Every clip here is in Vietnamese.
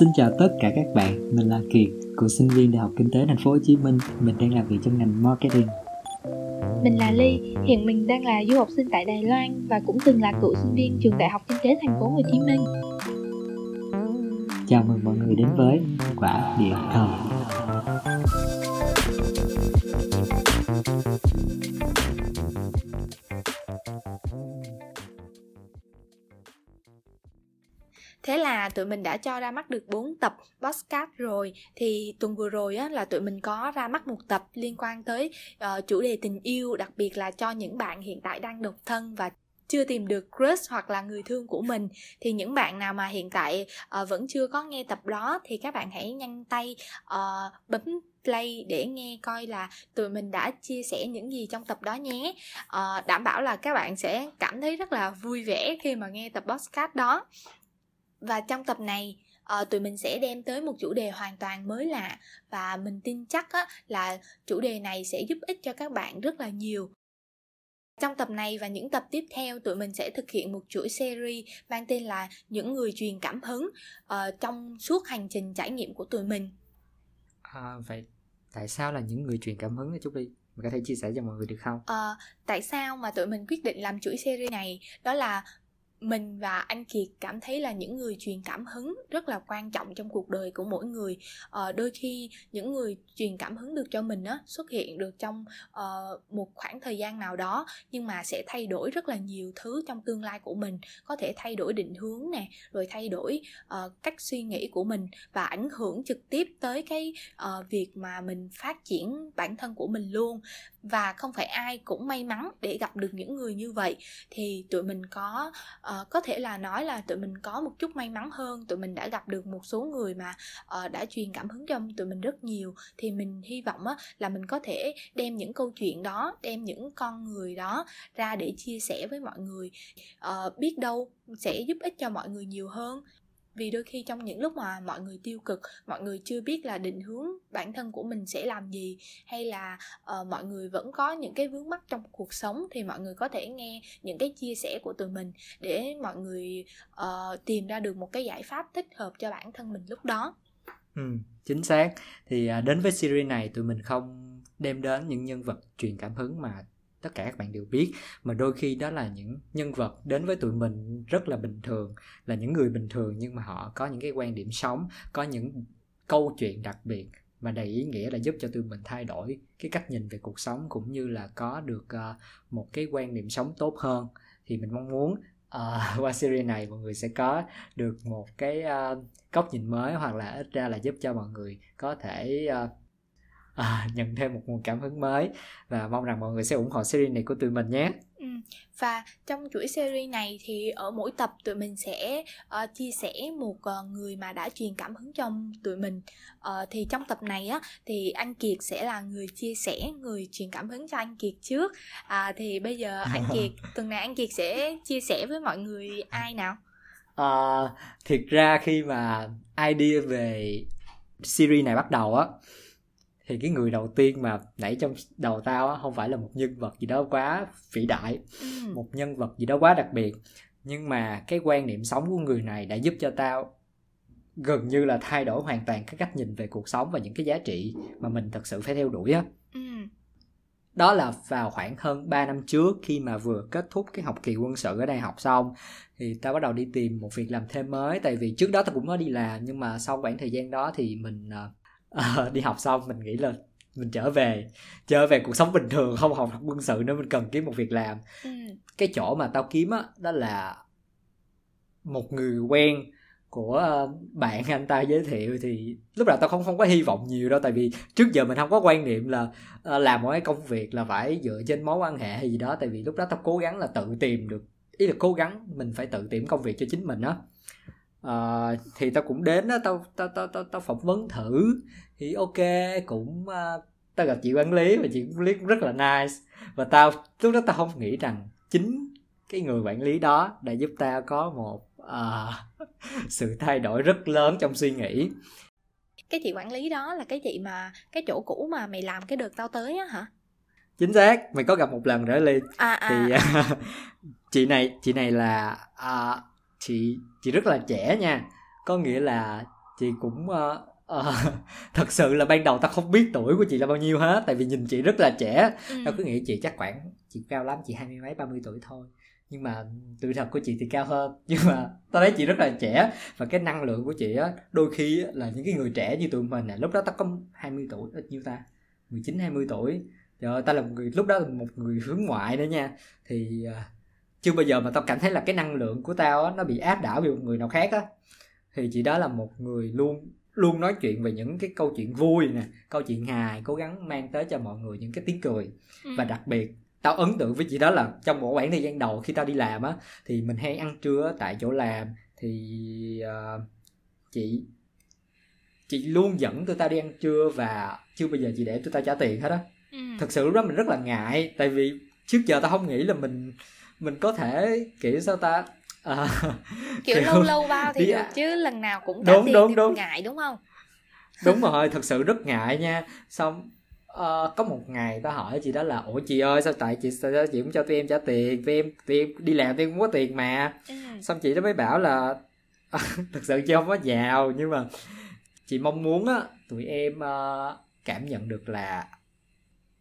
Xin chào tất cả các bạn, mình là Kiệt, cựu sinh viên Đại học Kinh tế Thành phố Hồ Chí Minh. Mình đang làm việc trong ngành marketing. Mình là Ly, hiện mình đang là du học sinh tại Đài Loan và cũng từng là cựu sinh viên trường Đại học Kinh tế Thành phố Hồ Chí Minh. Chào mừng mọi người đến với Quả Địa Cầu. Tụi mình đã cho ra mắt được 4 tập podcast rồi. Thì tuần vừa rồi á, là tụi mình có ra mắt một tập liên quan tới uh, chủ đề tình yêu Đặc biệt là cho những bạn hiện tại đang độc thân và chưa tìm được crush hoặc là người thương của mình. Thì những bạn nào mà hiện tại uh, vẫn chưa có nghe tập đó thì các bạn hãy nhanh tay uh, bấm play để nghe coi là tụi mình đã chia sẻ những gì trong tập đó nhé. Uh, đảm bảo là các bạn sẽ cảm thấy rất là vui vẻ khi mà nghe tập podcast đó và trong tập này uh, tụi mình sẽ đem tới một chủ đề hoàn toàn mới lạ. Và mình tin chắc á, là chủ đề này sẽ giúp ích cho các bạn rất là nhiều. Trong tập này và những tập tiếp theo tụi mình sẽ thực hiện một chuỗi series mang tên là những người truyền cảm hứng uh, trong suốt hành trình trải nghiệm của tụi mình. À, vậy tại sao là những người truyền cảm hứng này chút đi mình có thể chia sẻ cho mọi người được không? À, tại sao mà tụi mình quyết định làm chuỗi series này? Đó là mình và anh kiệt cảm thấy là những người truyền cảm hứng rất là quan trọng trong cuộc đời của mỗi người. Ờ, đôi khi những người truyền cảm hứng được cho mình á xuất hiện được trong uh, một khoảng thời gian nào đó nhưng mà sẽ thay đổi rất là nhiều thứ trong tương lai của mình. Có thể thay đổi định hướng nè rồi thay đổi uh, cách suy nghĩ của mình và ảnh hưởng trực tiếp tới cái uh, việc mà mình phát triển bản thân của mình luôn. Và không phải ai cũng may mắn để gặp được những người như vậy. Thì tụi mình có uh, Ờ, có thể là nói là tụi mình có một chút may mắn hơn tụi mình đã gặp được một số người mà uh, đã truyền cảm hứng cho tụi mình rất nhiều. Thì mình hy vọng á, là mình có thể đem những câu chuyện đó đem những con người đó ra để chia sẻ với mọi người. Uh, biết đâu sẽ giúp ích cho mọi người nhiều hơn vì đôi khi trong những lúc mà mọi người tiêu cực mọi người chưa biết là định hướng bản thân của mình sẽ làm gì hay là uh, mọi người vẫn có những cái vướng mắc trong cuộc sống thì mọi người có thể nghe những cái chia sẻ của tụi mình để mọi người uh, tìm ra được một cái giải pháp thích hợp cho bản thân mình lúc đó. Ừ chính xác. Thì à, đến với series này tụi mình không đem đến những nhân vật truyền cảm hứng mà tất cả các bạn đều biết mà đôi khi đó là những nhân vật đến với tụi mình rất là bình thường là những người bình thường nhưng mà họ có những cái quan điểm sống có những câu chuyện đặc biệt mà đầy ý nghĩa là giúp cho tụi mình thay đổi cái cách nhìn về cuộc sống cũng như là có được uh, một cái quan niệm sống tốt hơn. Thì mình mong muốn uh, qua series này mọi người sẽ có được một cái uh, góc nhìn mới hoặc là ít ra là giúp cho mọi người có thể uh, à, nhận thêm một nguồn cảm hứng mới và mong rằng mọi người sẽ ủng hộ series này của tụi mình nhé. Ừ. và trong chuỗi series này thì ở mỗi tập tụi mình sẽ uh, chia sẻ một uh, người mà đã truyền cảm hứng cho tụi mình. Uh, thì trong tập này á thì anh Kiệt sẽ là người chia sẻ người truyền cảm hứng cho anh Kiệt trước. À, thì bây giờ anh Kiệt tuần này anh Kiệt sẽ chia sẻ với mọi người ai nào? À, thiệt ra khi mà idea về series này bắt đầu á thì cái người đầu tiên mà nãy trong đầu tao á không phải là một nhân vật gì đó quá vĩ đại ừ. một nhân vật gì đó quá đặc biệt nhưng mà cái quan niệm sống của người này đã giúp cho tao gần như là thay đổi hoàn toàn cái cách nhìn về cuộc sống và những cái giá trị mà mình thật sự phải theo đuổi á ừ. đó là vào khoảng hơn 3 năm trước khi mà vừa kết thúc cái học kỳ quân sự ở đây học xong thì tao bắt đầu đi tìm một việc làm thêm mới tại vì trước đó tao cũng có đi làm nhưng mà sau khoảng thời gian đó thì mình uh, đi học xong mình nghĩ là mình trở về trở về cuộc sống bình thường không học học quân sự nữa mình cần kiếm một việc làm ừ. cái chỗ mà tao kiếm á đó, đó là một người quen của bạn anh ta giới thiệu thì lúc đầu tao không không có hy vọng nhiều đâu tại vì trước giờ mình không có quan niệm là làm một cái công việc là phải dựa trên mối quan hệ hay gì đó tại vì lúc đó tao cố gắng là tự tìm được ý là cố gắng mình phải tự tìm công việc cho chính mình á uh, thì tao cũng đến đó tao tao tao tao, tao phỏng vấn thử. Thì ok cũng uh, tao gặp chị quản lý và chị quản lý cũng rất là nice. Và tao lúc đó tao không nghĩ rằng chính cái người quản lý đó đã giúp tao có một uh, sự thay đổi rất lớn trong suy nghĩ. Cái chị quản lý đó là cái chị mà cái chỗ cũ mà mày làm cái đợt tao tới á hả? Chính xác mày có gặp một lần nữa ly à, à. thì uh, chị này chị này là uh, chị chị rất là trẻ nha. Có nghĩa là chị cũng uh, uh, thật sự là ban đầu tao không biết tuổi của chị là bao nhiêu hết tại vì nhìn chị rất là trẻ. Ừ. tao cứ nghĩ chị chắc khoảng chị cao lắm chị hai mươi mấy ba mươi tuổi thôi. Nhưng mà tuổi thật của chị thì cao hơn. Nhưng mà tao thấy chị rất là trẻ và cái năng lượng của chị á đôi khi á, là những cái người trẻ như tụi mình nè lúc đó tao có 20 tuổi ít nhiêu ta? 19 20 tuổi. Trời ơi tao là một người lúc đó là một người hướng ngoại nữa nha. Thì chưa bao giờ mà tao cảm thấy là cái năng lượng của tao á nó bị áp đảo vì một người nào khác á thì chị đó là một người luôn luôn nói chuyện về những cái câu chuyện vui nè câu chuyện hài cố gắng mang tới cho mọi người những cái tiếng cười ừ. và đặc biệt tao ấn tượng với chị đó là trong một khoảng thời gian đầu khi tao đi làm á thì mình hay ăn trưa tại chỗ làm thì uh, chị chị luôn dẫn tụi tao đi ăn trưa và chưa bao giờ chị để tụi tao trả tiền hết á ừ. thật sự lúc đó mình rất là ngại tại vì trước giờ tao không nghĩ là mình mình có thể kiểu sao ta? À, kiểu, kiểu lâu lâu bao thì đi... được chứ lần nào cũng trả đúng, tiền đúng, thì đúng. ngại đúng không? Đúng rồi thật sự rất ngại nha. Xong uh, có một ngày tao hỏi chị đó là ủa chị ơi sao tại chị sao chị cũng cho tụi em trả tiền tụi em tụi em đi làm tụi em cũng có tiền mà. Ừ. xong chị đó mới bảo là thật sự chị không có giàu nhưng mà chị mong muốn á tụi em uh, cảm nhận được là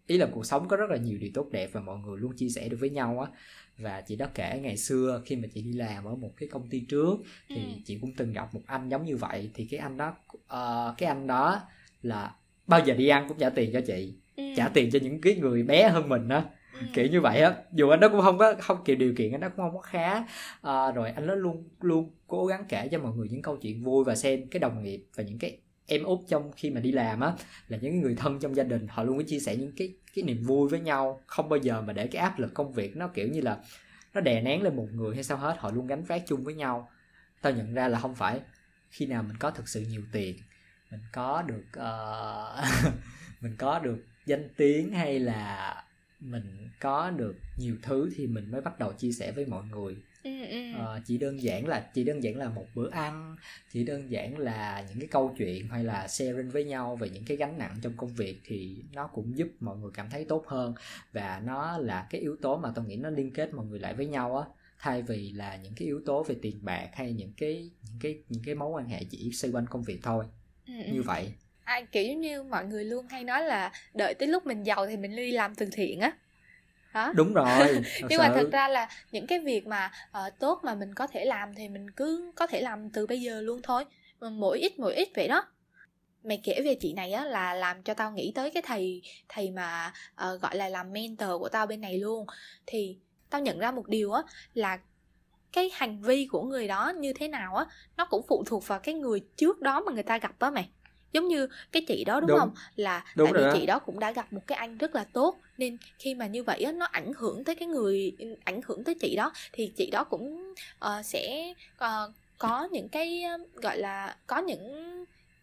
ý là cuộc sống có rất là nhiều điều tốt đẹp và mọi người luôn chia sẻ được với nhau á và chị đó kể ngày xưa khi mà chị đi làm ở một cái công ty trước thì ừ. chị cũng từng gặp một anh giống như vậy thì cái anh đó uh, cái anh đó là bao giờ đi ăn cũng trả tiền cho chị ừ. trả tiền cho những cái người bé hơn mình đó ừ. kiểu như vậy á dù anh đó cũng không có không kiểu điều kiện anh đó cũng không có khá à, rồi anh đó luôn luôn cố gắng kể cho mọi người những câu chuyện vui và xem cái đồng nghiệp và những cái em út trong khi mà đi làm á là những người thân trong gia đình họ luôn có chia sẻ những cái cái niềm vui với nhau không bao giờ mà để cái áp lực công việc nó kiểu như là nó đè nén lên một người hay sao hết họ luôn gánh vác chung với nhau. Tao nhận ra là không phải khi nào mình có thực sự nhiều tiền mình có được uh, mình có được danh tiếng hay là mình có được nhiều thứ thì mình mới bắt đầu chia sẻ với mọi người ừ, ừ. Ờ, chỉ đơn giản là chỉ đơn giản là một bữa ăn chỉ đơn giản là những cái câu chuyện hay là sharing với nhau về những cái gánh nặng trong công việc thì nó cũng giúp mọi người cảm thấy tốt hơn và nó là cái yếu tố mà tôi nghĩ nó liên kết mọi người lại với nhau á thay vì là những cái yếu tố về tiền bạc hay những cái những cái những cái mối quan hệ chỉ xoay quanh công việc thôi ừ, như ừ. vậy à, kiểu như mọi người luôn hay nói là đợi tới lúc mình giàu thì mình đi làm từ thiện á đó đúng rồi nhưng mà thật ra là những cái việc mà uh, tốt mà mình có thể làm thì mình cứ có thể làm từ bây giờ luôn thôi. Mỗi ít mỗi ít vậy đó. Mày kể về chị này á là làm cho tao nghĩ tới cái thầy thầy mà uh, gọi là làm mentor của tao bên này luôn. Thì tao nhận ra một điều á là cái hành vi của người đó như thế nào á nó cũng phụ thuộc vào cái người trước đó mà người ta gặp á mày giống như cái chị đó đúng, đúng. không là đúng tại vì đó. chị đó cũng đã gặp một cái anh rất là tốt nên khi mà như vậy á nó ảnh hưởng tới cái người ảnh hưởng tới chị đó thì chị đó cũng uh, sẽ uh, có những cái gọi là có những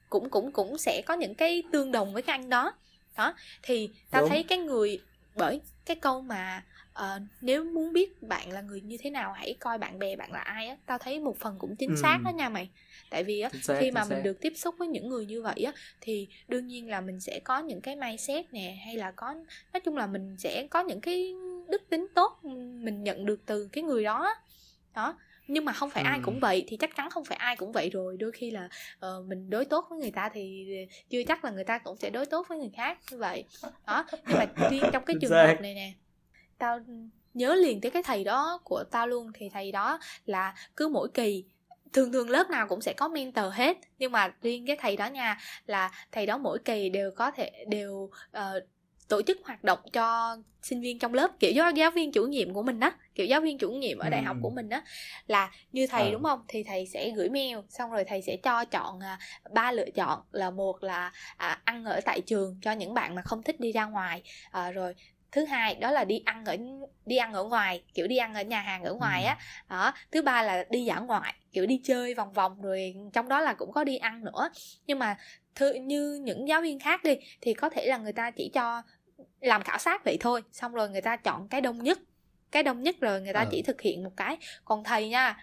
cũng cũng cũng sẽ có những cái tương đồng với cái anh đó đó thì tao thấy cái người bởi cái câu mà uh, nếu muốn biết bạn là người như thế nào hãy coi bạn bè bạn là ai á tao thấy một phần cũng chính ừ. xác đó nha mày. Tại vì á xác, khi mà mình được tiếp xúc với những người như vậy á thì đương nhiên là mình sẽ có những cái mindset nè hay là có nói chung là mình sẽ có những cái đức tính tốt mình nhận được từ cái người đó đó nhưng mà không phải ừ. ai cũng vậy thì chắc chắn không phải ai cũng vậy rồi. Đôi khi là uh, mình đối tốt với người ta thì chưa chắc là người ta cũng sẽ đối tốt với người khác như vậy. Đó nhưng mà riêng trong cái trường hợp này nè tao nhớ liền tới cái thầy đó của tao luôn. Thì thầy đó là cứ mỗi kỳ thường thường lớp nào cũng sẽ có mentor hết. Nhưng mà riêng cái thầy đó nha là thầy đó mỗi kỳ đều có thể đều uh, tổ chức hoạt động cho sinh viên trong lớp kiểu giáo, giáo viên chủ nhiệm của mình á kiểu giáo viên chủ nhiệm ở đại học của mình á là như thầy à. đúng không thì thầy sẽ gửi mail xong rồi thầy sẽ cho chọn à, ba lựa chọn là một là à, ăn ở tại trường cho những bạn mà không thích đi ra ngoài à, rồi thứ hai đó là đi ăn ở đi ăn ở ngoài kiểu đi ăn ở nhà hàng ở ngoài á ừ. đó thứ ba là đi dã ngoại kiểu đi chơi vòng vòng rồi trong đó là cũng có đi ăn nữa nhưng mà thư, như những giáo viên khác đi thì có thể là người ta chỉ cho làm khảo sát vậy thôi xong rồi người ta chọn cái đông nhất. Cái đông nhất rồi người ta à. chỉ thực hiện một cái. Còn thầy nha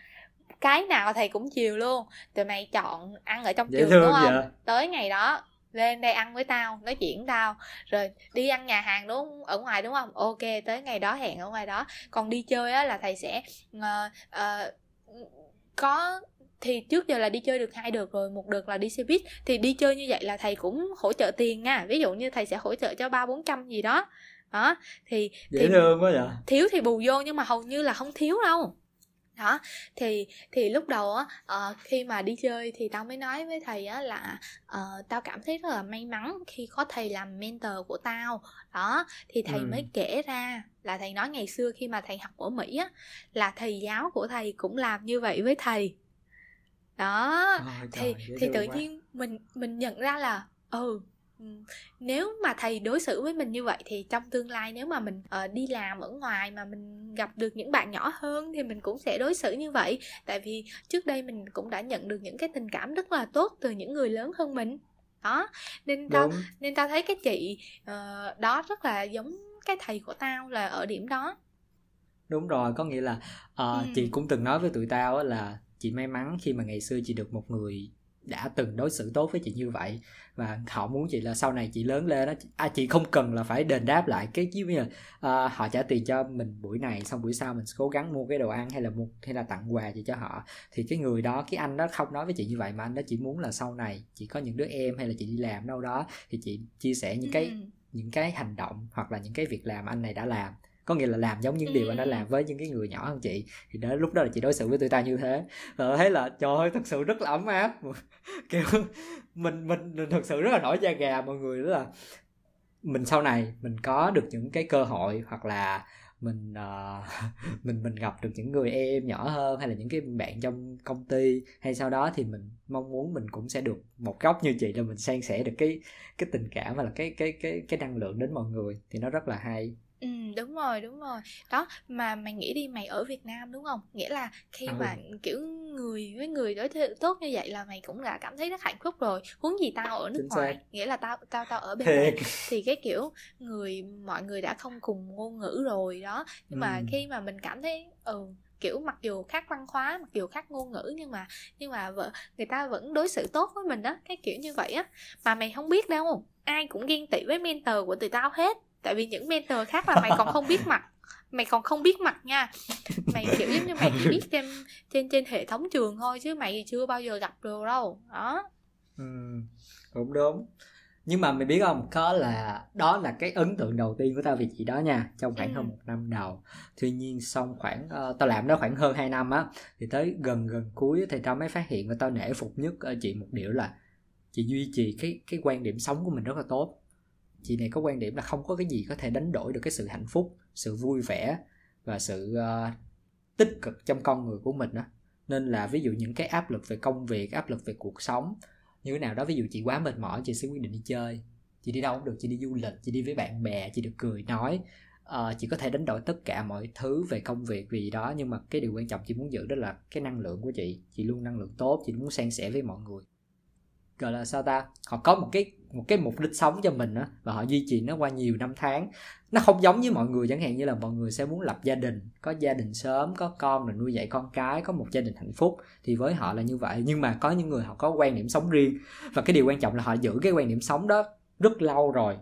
cái nào thầy cũng chiều luôn. Tụi mày chọn ăn ở trong Dễ trường đúng không? vậy? tới ngày đó lên đây ăn với tao nói chuyện tao. Rồi đi ăn nhà hàng đúng ở ngoài đúng không? Ok tới ngày đó hẹn ở ngoài đó. Còn đi chơi á là thầy sẽ uh, uh, có thì trước giờ là đi chơi được hai đợt rồi một đợt là đi xe buýt. Thì đi chơi như vậy là thầy cũng hỗ trợ tiền nha. Ví dụ như thầy sẽ hỗ trợ cho ba bốn trăm gì đó. Đó thì dễ thì thương quá vậy. thiếu thì bù vô nhưng mà hầu như là không thiếu đâu. Đó thì thì lúc đầu á uh, khi mà đi chơi thì tao mới nói với thầy á là uh, tao cảm thấy rất là may mắn khi có thầy làm mentor của tao. Đó thì thầy ừ. mới kể ra là thầy nói ngày xưa khi mà thầy học ở mỹ á là thầy giáo của thầy cũng làm như vậy với thầy đó oh, thì thì tự quá. nhiên mình mình nhận ra là ừ nếu mà thầy đối xử với mình như vậy thì trong tương lai nếu mà mình uh, đi làm ở ngoài mà mình gặp được những bạn nhỏ hơn thì mình cũng sẽ đối xử như vậy tại vì trước đây mình cũng đã nhận được những cái tình cảm rất là tốt từ những người lớn hơn mình đó nên tao Đúng. nên tao thấy cái chị uh, đó rất là giống cái thầy của tao là ở điểm đó đúng rồi có nghĩa là uh, ừ. chị cũng từng nói với tụi tao là chị may mắn khi mà ngày xưa chị được một người đã từng đối xử tốt với chị như vậy. Và họ muốn chị là sau này chị lớn lên đó à, chị không cần là phải đền đáp lại cái như là uh, họ trả tiền cho mình buổi này xong buổi sau mình cố gắng mua cái đồ ăn hay là mua hay là tặng quà gì cho họ. Thì cái người đó cái anh đó không nói với chị như vậy mà anh đó chỉ muốn là sau này chị có những đứa em hay là chị đi làm đâu đó thì chị chia sẻ những cái ừ. những cái hành động hoặc là những cái việc làm anh này đã làm có nghĩa là làm giống những điều anh đã làm với những cái người nhỏ hơn chị. Thì đó lúc đó là chị đối xử với tụi ta như thế. Và thấy là trời ơi thật sự rất là ấm áp. Kiểu mình mình, mình thật sự rất là nổi da gà mọi người đó là mình sau này mình có được những cái cơ hội hoặc là mình uh, mình mình gặp được những người em nhỏ hơn hay là những cái bạn trong công ty hay sau đó thì mình mong muốn mình cũng sẽ được một góc như chị là mình san sẻ được cái cái tình cảm và là cái cái cái cái năng lượng đến mọi người. Thì nó rất là hay Ừ, đúng rồi, đúng rồi. Đó, mà mày nghĩ đi mày ở Việt Nam đúng không? Nghĩa là khi mà kiểu người với người đối xử tốt như vậy là mày cũng đã cảm thấy rất hạnh phúc rồi. Huống gì tao ở nước Chính ngoài, xác. nghĩa là tao tao tao ở bên này thì cái kiểu người mọi người đã không cùng ngôn ngữ rồi đó. Nhưng ừ. mà khi mà mình cảm thấy ừ kiểu mặc dù khác văn hóa mặc dù khác ngôn ngữ nhưng mà nhưng mà vợ người ta vẫn đối xử tốt với mình đó cái kiểu như vậy á mà mày không biết đâu ai cũng ghen tị với mentor của tụi tao hết tại vì những mentor khác là mày còn không biết mặt. Mày còn không biết mặt nha. Mày kiểu giống như mày chỉ biết trên trên trên hệ thống trường thôi chứ mày chưa bao giờ gặp được đâu. Đó. Ừ cũng đúng. Nhưng mà mày biết không? Có là đó là cái ấn tượng đầu tiên của tao về chị đó nha trong khoảng ừ. hơn một năm đầu. Tuy nhiên xong khoảng uh, tao làm đó khoảng hơn 2 năm á thì tới gần gần cuối thì tao mới phát hiện và tao nể phục nhất ở chị một điều là chị duy trì cái cái quan điểm sống của mình rất là tốt chị này có quan điểm là không có cái gì có thể đánh đổi được cái sự hạnh phúc sự vui vẻ và sự uh, tích cực trong con người của mình đó nên là ví dụ những cái áp lực về công việc áp lực về cuộc sống như thế nào đó ví dụ chị quá mệt mỏi chị sẽ quyết định đi chơi. Chị đi đâu cũng được chị đi du lịch chị đi với bạn bè chị được cười nói. Uh, chị có thể đánh đổi tất cả mọi thứ về công việc vì đó nhưng mà cái điều quan trọng chị muốn giữ đó là cái năng lượng của chị. Chị luôn năng lượng tốt chị muốn san sẻ với mọi người gọi là sao ta? Họ có một cái một cái mục đích sống cho mình á và họ duy trì nó qua nhiều năm tháng. Nó không giống với mọi người chẳng hạn như là mọi người sẽ muốn lập gia đình có gia đình sớm có con rồi nuôi dạy con cái có một gia đình hạnh phúc thì với họ là như vậy. Nhưng mà có những người họ có quan điểm sống riêng và cái điều quan trọng là họ giữ cái quan điểm sống đó rất lâu rồi.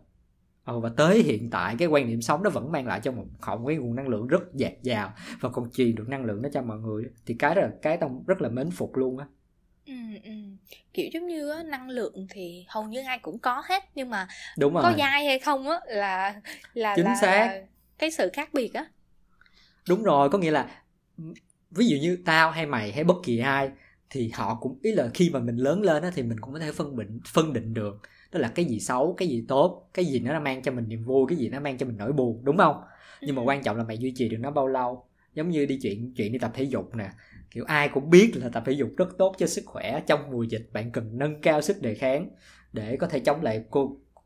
Ừ, và tới hiện tại cái quan điểm sống đó vẫn mang lại cho một họ một cái nguồn năng lượng rất dạt dào và còn truyền được năng lượng đó cho mọi người thì cái đó là cái tông rất là mến phục luôn á. Ừ, ừ. Kiểu giống như á, năng lượng thì hầu như ai cũng có hết nhưng mà Đúng có dai hay không á là là Chính là, xác. cái sự khác biệt á. Đúng rồi, có nghĩa là ví dụ như tao hay mày hay bất kỳ ai thì họ cũng ý là khi mà mình lớn lên á thì mình cũng có thể phân định phân định được đó là cái gì xấu, cái gì tốt, cái gì nó mang cho mình niềm vui, cái gì nó mang cho mình nỗi buồn, đúng không? Nhưng mà ừ. quan trọng là mày duy trì được nó bao lâu. Giống như đi chuyện chuyện đi tập thể dục nè, kiểu ai cũng biết là tập thể dục rất tốt cho sức khỏe trong mùa dịch. Bạn cần nâng cao sức đề kháng để có thể chống lại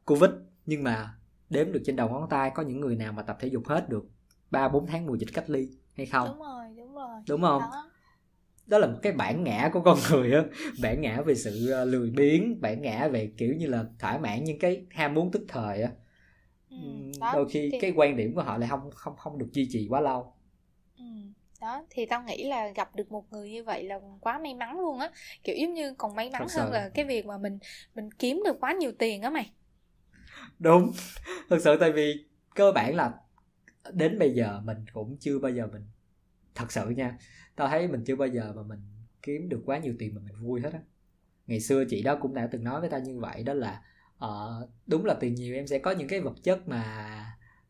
covid. Nhưng mà đếm được trên đầu ngón tay có những người nào mà tập thể dục hết được ba bốn tháng mùa dịch cách ly hay không? Đúng rồi đúng rồi. Đúng không? Đó, đó là một cái bản ngã của con người á. Bản ngã về sự ờ, lười biếng bản ngã về kiểu như là thỏa mãn những cái ham muốn tức thời á. Ừ, đôi khi thì... cái quan điểm của họ lại không không không được duy trì quá lâu. Ừ đó thì tao nghĩ là gặp được một người như vậy là quá may mắn luôn á. Kiểu giống như còn may mắn Thật hơn sự. là cái việc mà mình mình kiếm được quá nhiều tiền á mày. Đúng. Thật sự tại vì cơ bản là đến bây giờ mình cũng chưa bao giờ mình thật sự nha tao thấy mình chưa bao giờ mà mình kiếm được quá nhiều tiền mà mình vui hết á. Ngày xưa chị đó cũng đã từng nói với ta như vậy đó là uh, đúng là tiền nhiều em sẽ có những cái vật chất mà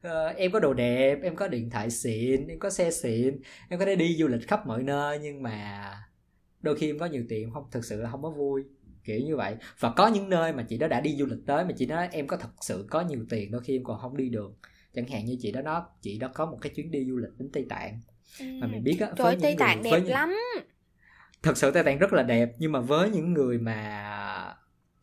uh, em có đồ đẹp em có điện thoại xịn em có xe xịn em có thể đi du lịch khắp mọi nơi nhưng mà đôi khi em có nhiều tiền không thực sự là không có vui kiểu như vậy. Và có những nơi mà chị đó đã đi du lịch tới mà chị nói em có thật sự có nhiều tiền đôi khi em còn không đi được. Chẳng hạn như chị đó nó chị đó có một cái chuyến đi du lịch đến tây tạng. Ừ. mà mình biết á với tây tạng đẹp những... lắm. thật sự tây tạng rất là đẹp nhưng mà với những người mà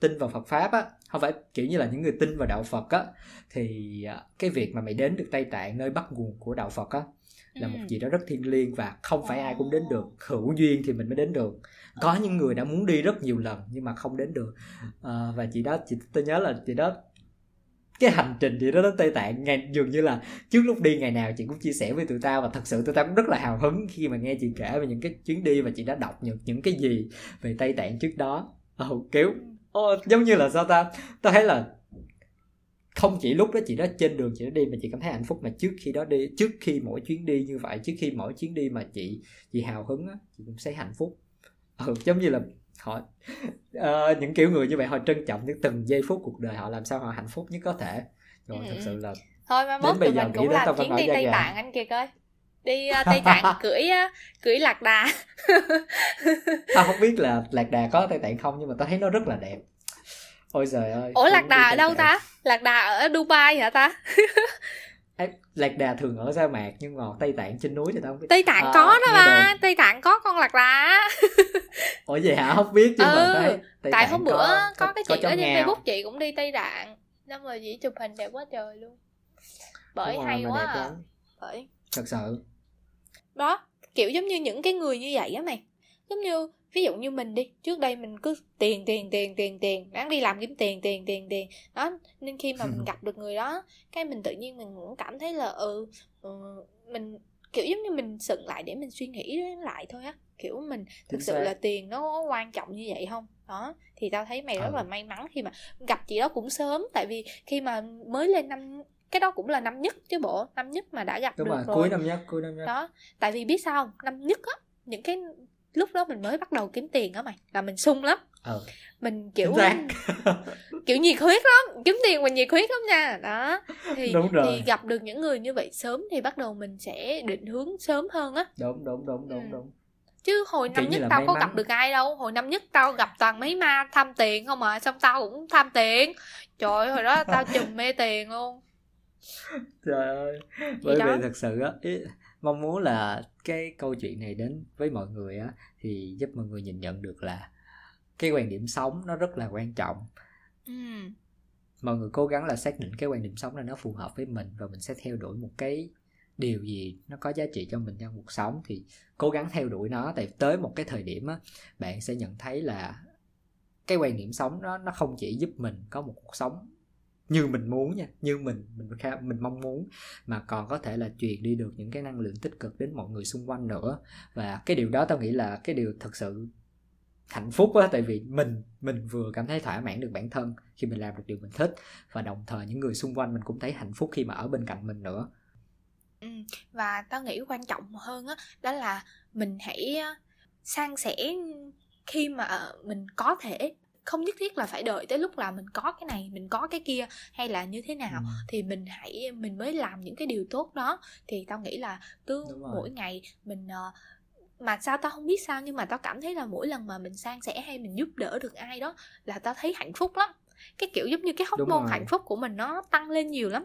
tin vào Phật pháp á không phải kiểu như là những người tin vào đạo Phật á thì à, cái việc mà mày đến được Tây Tạng nơi bắt nguồn của đạo Phật á là một ừ. gì đó rất thiêng liêng và không phải ai cũng đến được. Hữu duyên thì mình mới đến được. Có ờ. những người đã muốn đi rất nhiều lần nhưng mà không đến được. À, và chị đó chị tôi nhớ là chị đó cái hành trình chị đó đến Tây Tạng ngày dường như là trước lúc đi ngày nào chị cũng chia sẻ với tụi tao và thật sự tụi tao cũng rất là hào hứng khi mà nghe chị kể về những cái chuyến đi và chị đã đọc những những cái gì về Tây Tạng trước đó. Oh, kiểu oh, giống như là sao ta? Tao thấy là không chỉ lúc đó chị đó trên đường chị đó đi mà chị cảm thấy hạnh phúc mà trước khi đó đi trước khi mỗi chuyến đi như vậy trước khi mỗi chuyến đi mà chị chị hào hứng á chị cũng thấy hạnh phúc. Ừ, giống như là họ uh, những kiểu người như vậy họ trân trọng những từng giây phút cuộc đời họ làm sao họ hạnh phúc nhất có thể. Rồi ừ. thật sự là thôi mà mốt tụi mình cũng làm chuyến đi tây tạng anh kia coi đi uh, tây tạng cưỡi uh, cưỡi lạc đà. Tao không biết là lạc đà có tây tạng không nhưng mà tao thấy nó rất là đẹp. Ôi trời ơi ủa lạc đà ở đâu ta? Lạc đà ở dubai hả ta? Lạc đà thường ở sa mạc nhưng mà tây tạng trên núi thì tao không biết. Tây tạng à, có đó ba. Tây tạng có con lạc đà ủa vậy hả? Không biết chứ ừ, mà tây, tây tại hôm bữa có, có cái chị có ở trên facebook chị cũng đi tây tạng xong rồi chị chụp hình đẹp quá trời luôn. Bởi hay quá à. bởi. Thật sự đó kiểu giống như những cái người như vậy á mày. Giống như ví dụ như mình đi trước đây mình cứ tiền tiền tiền tiền tiền đáng đi làm kiếm tiền tiền tiền tiền. Đó nên khi mà mình gặp được người đó cái mình tự nhiên mình cũng cảm thấy là ừ, ừ mình kiểu giống như mình sững lại để mình suy nghĩ lại thôi á. Kiểu mình thực sự là tiền nó quan trọng như vậy không? Đó thì tao thấy mày rất là ừ. may mắn khi mà gặp chị đó cũng sớm. Tại vì khi mà mới lên năm cái đó cũng là năm nhất chứ bộ năm nhất mà đã gặp Đúng được rồi, rồi. cuối năm nhất cuối năm nhất. Đó tại vì biết sao không? Năm nhất á những cái lúc đó mình mới bắt đầu kiếm tiền á mày là mình sung lắm. Ừ. mình kiểu kiểu nhiệt huyết lắm kiếm tiền mình nhiệt huyết lắm nha. Đó thì đúng rồi. thì gặp được những người như vậy sớm thì bắt đầu mình sẽ định hướng sớm hơn á. Đúng đúng đúng đúng ừ. đúng. Chứ hồi năm nhất tao có mắn. gặp được ai đâu hồi năm nhất tao gặp toàn mấy ma tham tiền không à xong tao cũng tham tiền. Trời ơi hồi đó tao chùm mê tiền luôn trời ơi. Bởi vì thật sự á mong muốn là cái câu chuyện này đến với mọi người á thì giúp mọi người nhìn nhận được là cái quan điểm sống nó rất là quan trọng. Ừ. mọi người cố gắng là xác định cái quan điểm sống này nó phù hợp với mình và mình sẽ theo đuổi một cái điều gì nó có giá trị cho mình trong cuộc sống thì cố gắng theo đuổi nó. Tại tới một cái thời điểm á bạn sẽ nhận thấy là cái quan điểm sống đó nó không chỉ giúp mình có một cuộc sống như mình muốn nha như mình mình mình mong muốn. Mà còn có thể là truyền đi được những cái năng lượng tích cực đến mọi người xung quanh nữa. Và cái điều đó tao nghĩ là cái điều thật sự hạnh phúc á tại vì mình mình vừa cảm thấy thỏa mãn được bản thân khi mình làm được điều mình thích. Và đồng thời những người xung quanh mình cũng thấy hạnh phúc khi mà ở bên cạnh mình nữa. Ừ, và tao nghĩ quan trọng hơn á đó, đó là mình hãy san sẻ khi mà mình có thể không nhất thiết là phải đợi tới lúc là mình có cái này mình có cái kia hay là như thế nào ừ. thì mình hãy mình mới làm những cái điều tốt đó. Thì tao nghĩ là cứ mỗi ngày mình uh, mà sao tao không biết sao nhưng mà tao cảm thấy là mỗi lần mà mình san sẻ hay mình giúp đỡ được ai đó là tao thấy hạnh phúc lắm. Cái kiểu giống như cái hóc môn hạnh phúc của mình nó tăng lên nhiều lắm.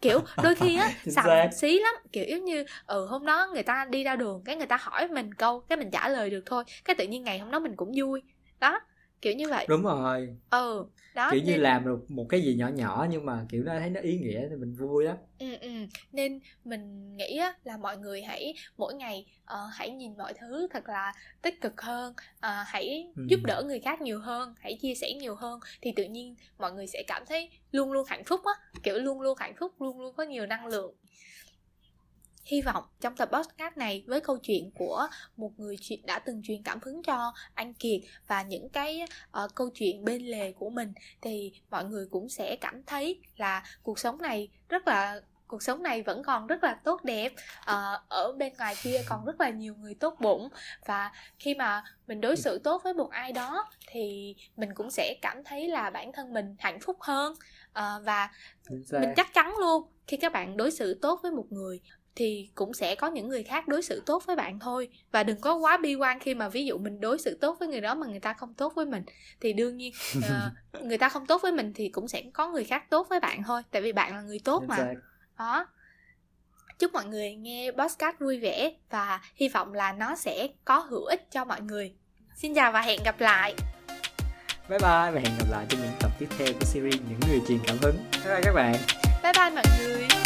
Kiểu đôi khi á sẵn xí lắm kiểu giống như ừ hôm đó người ta đi ra đường cái người ta hỏi mình câu cái mình trả lời được thôi cái tự nhiên ngày hôm đó mình cũng vui. Đó kiểu như vậy. Đúng rồi. Ừ đó kiểu như làm được một cái gì nhỏ nhỏ nhưng mà kiểu nó thấy nó ý nghĩa thì mình vui lắm. Ừ ừ nên mình nghĩ á, là mọi người hãy mỗi ngày uh, hãy nhìn mọi thứ thật là tích cực hơn uh, hãy ừ. giúp đỡ người khác nhiều hơn hãy chia sẻ nhiều hơn thì tự nhiên mọi người sẽ cảm thấy luôn luôn hạnh phúc á kiểu luôn luôn hạnh phúc luôn luôn có nhiều năng lượng Hy vọng trong tập podcast này với câu chuyện của một người đã từng truyền cảm hứng cho anh Kiệt và những cái uh, câu chuyện bên lề của mình thì mọi người cũng sẽ cảm thấy là cuộc sống này rất là cuộc sống này vẫn còn rất là tốt đẹp uh, ở bên ngoài kia còn rất là nhiều người tốt bụng. Và khi mà mình đối xử tốt với một ai đó thì mình cũng sẽ cảm thấy là bản thân mình hạnh phúc hơn uh, và mình chắc chắn luôn khi các bạn đối xử tốt với một người thì cũng sẽ có những người khác đối xử tốt với bạn thôi. Và đừng có quá bi quan khi mà ví dụ mình đối xử tốt với người đó mà người ta không tốt với mình. Thì đương nhiên uh, người ta không tốt với mình thì cũng sẽ có người khác tốt với bạn thôi. Tại vì bạn là người tốt mà. Đó. Chúc mọi người nghe podcast vui vẻ và hy vọng là nó sẽ có hữu ích cho mọi người. Xin chào và hẹn gặp lại. Bye bye và hẹn gặp lại trong những tập tiếp theo của series những người truyền cảm hứng. Bye bye các bạn. Bye bye mọi người